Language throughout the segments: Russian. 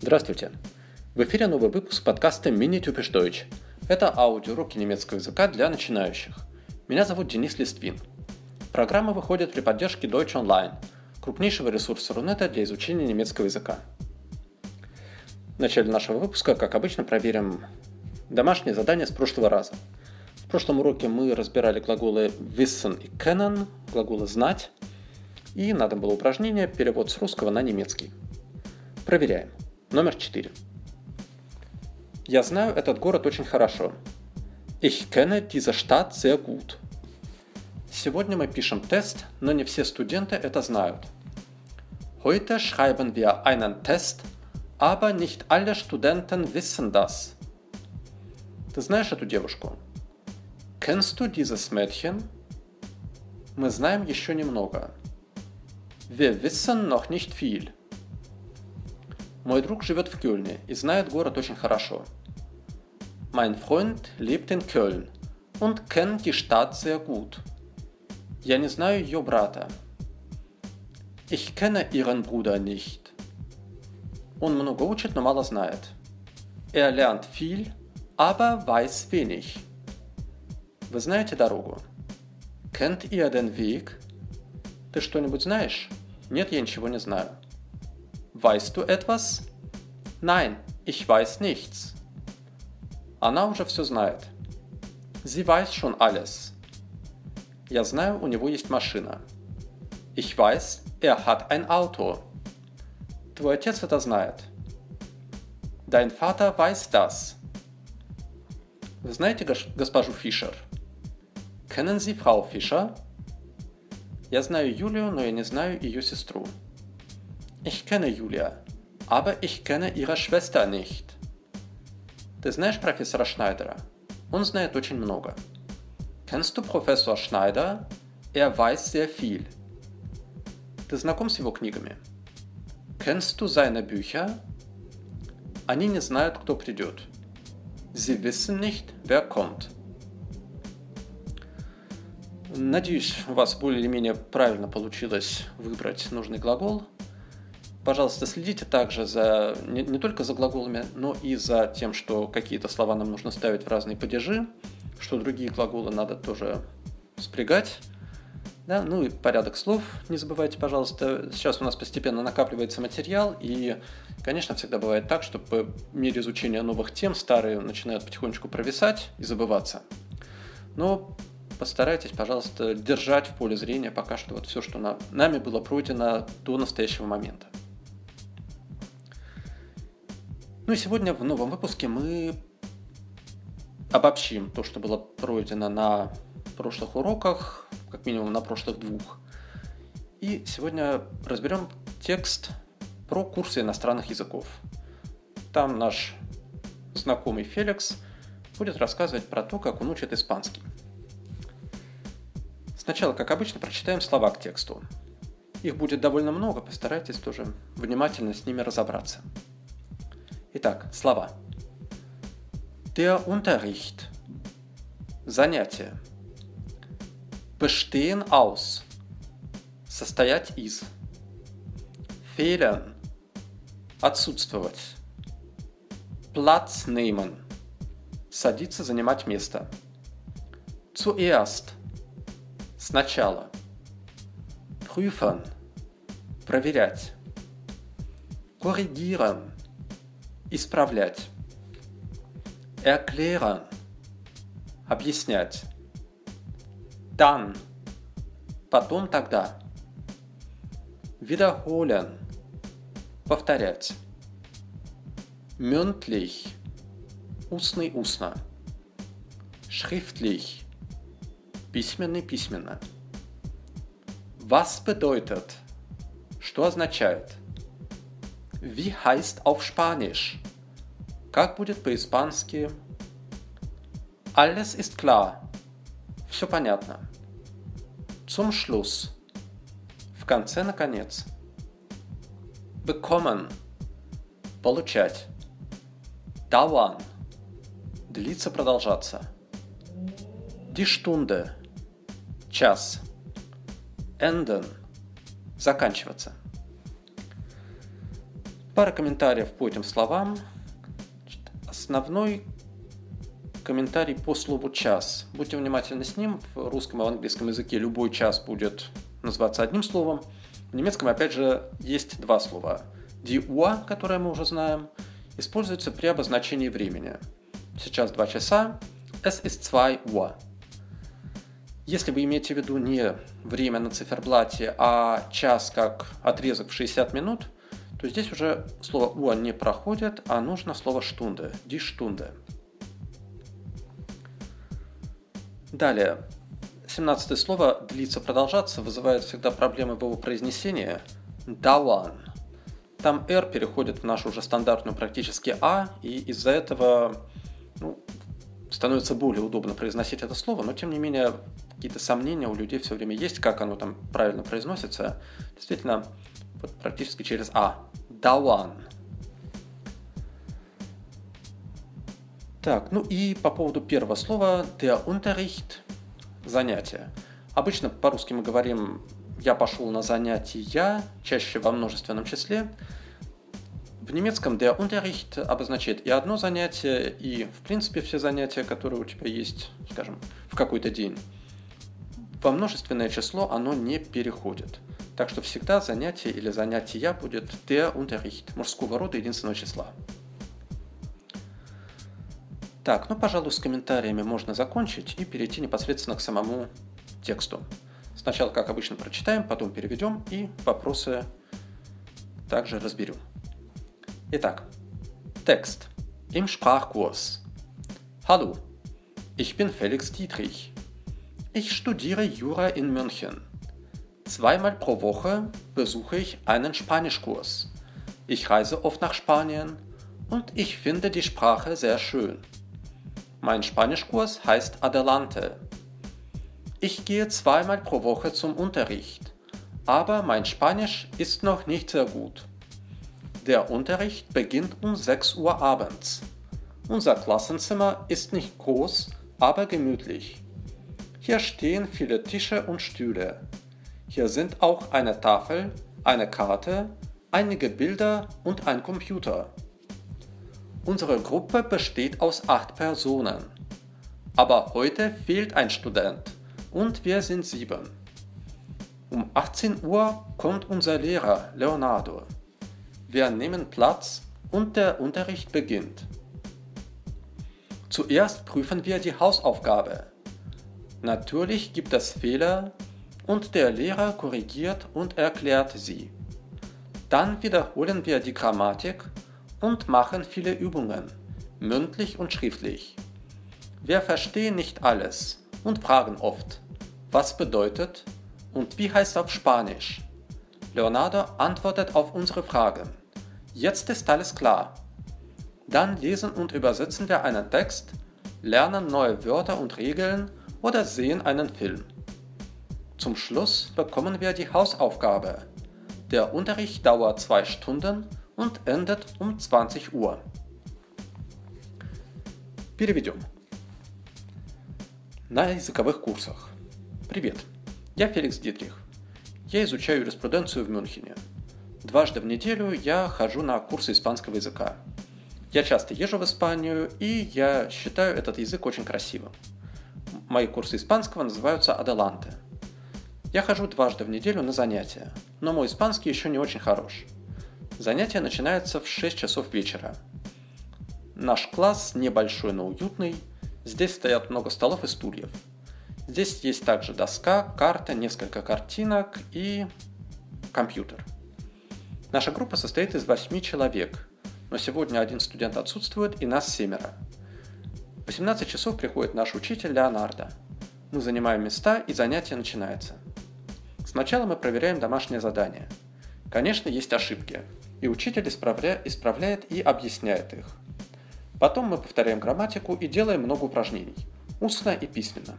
Здравствуйте! В эфире новый выпуск подкаста Mini Typisch Deutsch. Это аудиоуроки немецкого языка для начинающих. Меня зовут Денис Листвин. Программа выходит при поддержке Deutsch Online, крупнейшего ресурса Рунета для изучения немецкого языка. В начале нашего выпуска, как обычно, проверим домашнее задание с прошлого раза. В прошлом уроке мы разбирали глаголы wissen и kennen, глаголы знать, и надо было упражнение перевод с русского на немецкий. Проверяем. Номер 4. Я знаю этот город очень хорошо. Ich kenne diese Stadt sehr gut. Сегодня мы пишем тест, но не все студенты это знают. Heute schreiben wir einen Test, aber nicht alle Studenten wissen das. Ты знаешь эту девушку? Kennst du dieses Mädchen? Мы знаем еще немного. Wir wissen noch nicht viel. Мой друг живет в Кёльне и знает город очень хорошо. Mein Freund lebt in Köln und kennt die Stadt sehr gut. Я не знаю ее брата. Ich kenne ihren Bruder nicht. Он много учит, но мало знает. Er lernt viel, aber weiß wenig. Вы знаете дорогу? Kennt ihr den Weg? Ты что-нибудь знаешь? Нет, я ничего не знаю. Weißt du etwas? Nein, ich weiß nichts. Она уже все знает. Sie weiß schon alles. Я знаю, у него есть машина. Ich weiß, er hat ein Auto. Твой отец это знает. Dein Vater weiß das. Вы знаете госпожу Фишер? Kennen Sie Frau Fischer? Я знаю Юлию, но я не знаю ее сестру. Ich kenne Julia, aber ich kenne ihre Schwester nicht. Ты знаешь профессора Шнайдера? Он знает очень много. Kennst du Professor Schneider? Er weiß sehr viel. Ты знаком с его книгами? Kennst du seine Bücher? Они не знают, кто придет. Sie wissen nicht, wer kommt. Надеюсь, у вас более-менее правильно получилось выбрать нужный глагол – Пожалуйста, следите также за не, не только за глаголами, но и за тем, что какие-то слова нам нужно ставить в разные падежи, что другие глаголы надо тоже спрягать. Да, ну и порядок слов не забывайте, пожалуйста. Сейчас у нас постепенно накапливается материал, и, конечно, всегда бывает так, что по мере изучения новых тем старые начинают потихонечку провисать и забываться. Но постарайтесь, пожалуйста, держать в поле зрения пока что вот все, что на, нами было пройдено до настоящего момента. Ну и сегодня в новом выпуске мы обобщим то, что было пройдено на прошлых уроках, как минимум на прошлых двух. И сегодня разберем текст про курсы иностранных языков. Там наш знакомый Феликс будет рассказывать про то, как он учит испанский. Сначала, как обычно, прочитаем слова к тексту. Их будет довольно много, постарайтесь тоже внимательно с ними разобраться. Итак, слова. Der Unterricht. Занятие. Bestehen aus. Состоять из. Fehlen. Отсутствовать. Platz nehmen. Садиться, занимать место. Zuerst. Сначала. Prüfen. Проверять. Korrigieren Исправлять. Erklären. Объяснять. Dann. Потом тогда. Wiederholen. Повторять. Mündlich. Устный устно. Schriftlich. Письменный письменно. Was bedeutet? Что означает? Wie heißt auf Spanisch? Как будет по-испански? Alles ist klar. Все понятно. Zum Schluss. В конце, наконец. Bekommen. Получать. Dauern. длиться, продолжаться. Die Stunde – час. Enden – заканчиваться. Пара комментариев по этим словам. Основной комментарий по слову «час». Будьте внимательны с ним. В русском и английском языке любой час будет называться одним словом. В немецком, опять же, есть два слова. Die Uhr, которое мы уже знаем, используется при обозначении времени. Сейчас два часа. Es ist zwei Uhr. Если вы имеете в виду не время на циферблате, а час как отрезок в 60 минут, то здесь уже слово «уа» не проходит, а нужно слово «штунде», «ди штунде». Далее, 17 слово «длиться, продолжаться» вызывает всегда проблемы в его произнесении. «Dauern». Там «р» переходит в нашу уже стандартную практически «а», и из-за этого ну, становится более удобно произносить это слово, но тем не менее какие-то сомнения у людей все время есть, как оно там правильно произносится. Действительно, вот практически через «а». «Dauern». Так, ну и по поводу первого слова der Unterricht – занятие. Обычно по-русски мы говорим «я пошел на занятия», чаще во множественном числе. В немецком der Unterricht обозначает и одно занятие, и в принципе все занятия, которые у тебя есть, скажем, в какой-то день. Во множественное число оно не переходит. Так что всегда занятие или занятия будет der Unterricht мужского рода единственного числа. Так, ну, пожалуй, с комментариями можно закончить и перейти непосредственно к самому тексту. Сначала, как обычно, прочитаем, потом переведем и вопросы также разберем. Итак, Text. Im Sprachkurs. Hallo, ich bin Felix Dietrich. Ich studiere Jura in München. Zweimal pro Woche besuche ich einen Spanischkurs. Ich reise oft nach Spanien und ich finde die Sprache sehr schön. Mein Spanischkurs heißt Adelante. Ich gehe zweimal pro Woche zum Unterricht, aber mein Spanisch ist noch nicht sehr gut. Der Unterricht beginnt um 6 Uhr abends. Unser Klassenzimmer ist nicht groß, aber gemütlich. Hier stehen viele Tische und Stühle. Hier sind auch eine Tafel, eine Karte, einige Bilder und ein Computer. Unsere Gruppe besteht aus acht Personen. Aber heute fehlt ein Student und wir sind sieben. Um 18 Uhr kommt unser Lehrer Leonardo. Wir nehmen Platz und der Unterricht beginnt. Zuerst prüfen wir die Hausaufgabe. Natürlich gibt es Fehler und der Lehrer korrigiert und erklärt sie. Dann wiederholen wir die Grammatik und machen viele Übungen, mündlich und schriftlich. Wir verstehen nicht alles und fragen oft, was bedeutet und wie heißt auf Spanisch. Leonardo antwortet auf unsere Fragen. Jetzt ist alles klar. Dann lesen und übersetzen wir einen Text, lernen neue Wörter und Regeln oder sehen einen Film. Zum Schluss bekommen wir die Hausaufgabe. Der Unterricht dauert zwei Stunden und endet um 20 Uhr. Переведем. На языковых курсах. Привет, я Феликс Дитрих. Я изучаю юриспруденцию в Мюнхене. Дважды в неделю я хожу на курсы испанского языка. Я часто езжу в Испанию, и я считаю этот язык очень красивым. Мои курсы испанского называются «Аделанте». Я хожу дважды в неделю на занятия, но мой испанский еще не очень хорош – Занятие начинается в 6 часов вечера. Наш класс небольшой, но уютный. Здесь стоят много столов и стульев. Здесь есть также доска, карта, несколько картинок и компьютер. Наша группа состоит из 8 человек, но сегодня один студент отсутствует и нас семеро. В 18 часов приходит наш учитель Леонардо. Мы занимаем места и занятие начинается. Сначала мы проверяем домашнее задание. Конечно, есть ошибки, и учитель исправля... исправляет и объясняет их. Потом мы повторяем грамматику и делаем много упражнений, устно и письменно.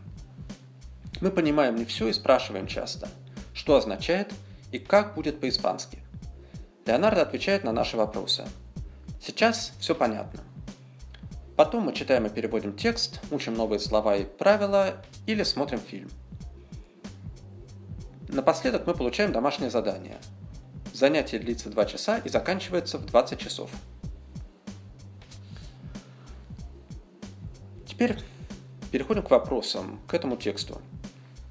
Мы понимаем не все и спрашиваем часто, что означает и как будет по-испански. Леонардо отвечает на наши вопросы. Сейчас все понятно. Потом мы читаем и переводим текст, учим новые слова и правила или смотрим фильм. Напоследок мы получаем домашнее задание. Занятие длится 2 часа и заканчивается в 20 часов. Теперь переходим к вопросам, к этому тексту.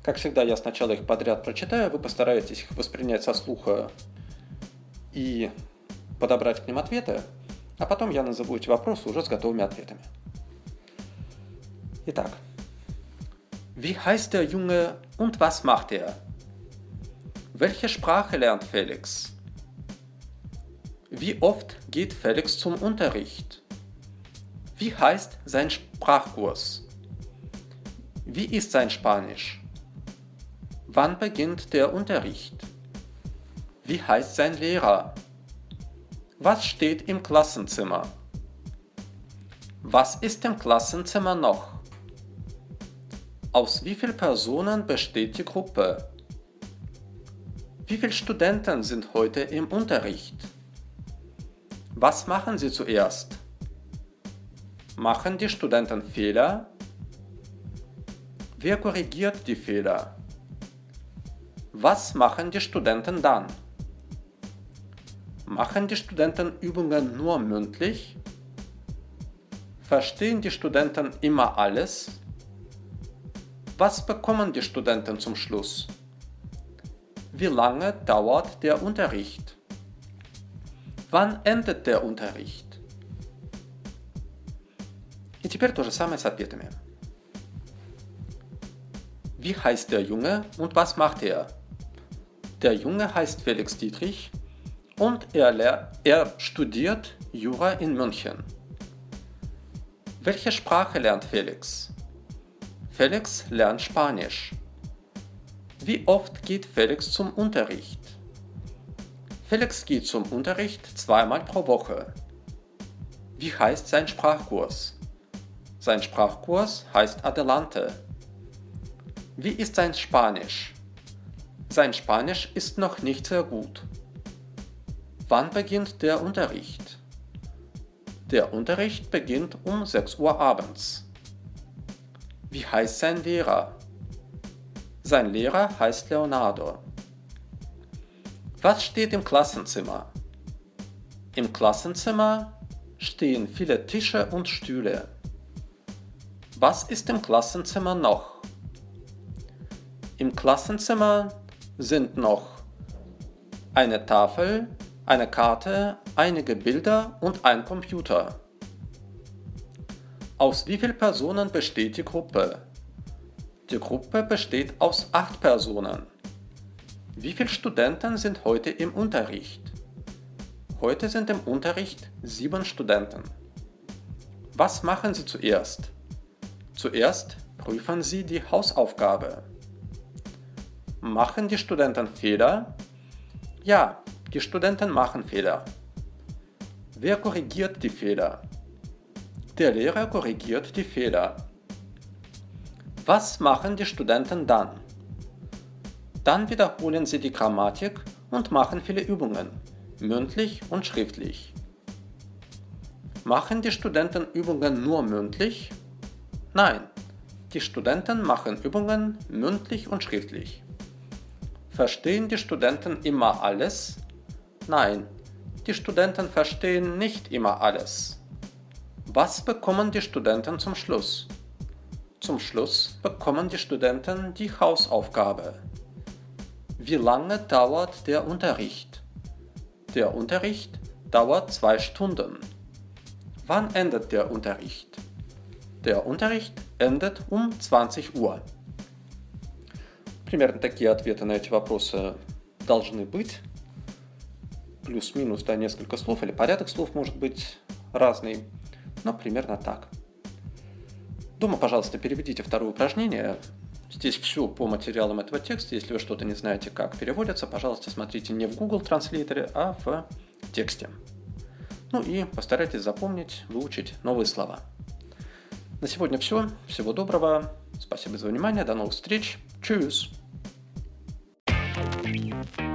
Как всегда, я сначала их подряд прочитаю, вы постараетесь их воспринять со слуха и подобрать к ним ответы, а потом я назову эти вопросы уже с готовыми ответами. Итак. Wie heißt der Junge und was macht er? Welche Sprache lernt Felix? Wie oft geht Felix zum Unterricht? Wie heißt sein Sprachkurs? Wie ist sein Spanisch? Wann beginnt der Unterricht? Wie heißt sein Lehrer? Was steht im Klassenzimmer? Was ist im Klassenzimmer noch? Aus wie vielen Personen besteht die Gruppe? Wie viele Studenten sind heute im Unterricht? Was machen sie zuerst? Machen die Studenten Fehler? Wer korrigiert die Fehler? Was machen die Studenten dann? Machen die Studenten Übungen nur mündlich? Verstehen die Studenten immer alles? Was bekommen die Studenten zum Schluss? Wie lange dauert der Unterricht? Wann endet der Unterricht? И теперь то же самое с ответами. Wie heißt der Junge und was macht er? Der Junge heißt Felix Dietrich und er, er studiert Jura in München. Welche Sprache lernt Felix? Felix lernt Spanisch. Wie oft geht Felix zum Unterricht? Felix geht zum Unterricht zweimal pro Woche. Wie heißt sein Sprachkurs? Sein Sprachkurs heißt Adelante. Wie ist sein Spanisch? Sein Spanisch ist noch nicht sehr gut. Wann beginnt der Unterricht? Der Unterricht beginnt um 6 Uhr abends. Wie heißt sein Lehrer? Sein Lehrer heißt Leonardo. Was steht im Klassenzimmer? Im Klassenzimmer stehen viele Tische und Stühle. Was ist im Klassenzimmer noch? Im Klassenzimmer sind noch eine Tafel, eine Karte, einige Bilder und ein Computer. Aus wie vielen Personen besteht die Gruppe? Die Gruppe besteht aus acht Personen. Wie viele Studenten sind heute im Unterricht? Heute sind im Unterricht sieben Studenten. Was machen Sie zuerst? Zuerst prüfen Sie die Hausaufgabe. Machen die Studenten Fehler? Ja, die Studenten machen Fehler. Wer korrigiert die Fehler? Der Lehrer korrigiert die Fehler. Was machen die Studenten dann? Dann wiederholen sie die Grammatik und machen viele Übungen, mündlich und schriftlich. Machen die Studenten Übungen nur mündlich? Nein, die Studenten machen Übungen mündlich und schriftlich. Verstehen die Studenten immer alles? Nein, die Studenten verstehen nicht immer alles. Was bekommen die Studenten zum Schluss? Zum Schluss bekommen die Studenten die Hausaufgabe. Wie lange dauert der Unterricht? Der Unterricht dauert zwei Stunden. Wann endet der Unterricht? Der Unterricht endet um 20 Uhr. Примерно такие ответы на эти вопросы должны быть. плюс-минус, да, несколько слов, или порядок слов может быть разный, но примерно так. Дома, пожалуйста, переведите второе упражнение. Здесь все по материалам этого текста. Если вы что-то не знаете, как переводится, пожалуйста, смотрите не в Google транслейтере, а в тексте. Ну и постарайтесь запомнить, выучить новые слова. На сегодня все. Всего доброго. Спасибо за внимание. До новых встреч. Чус. thank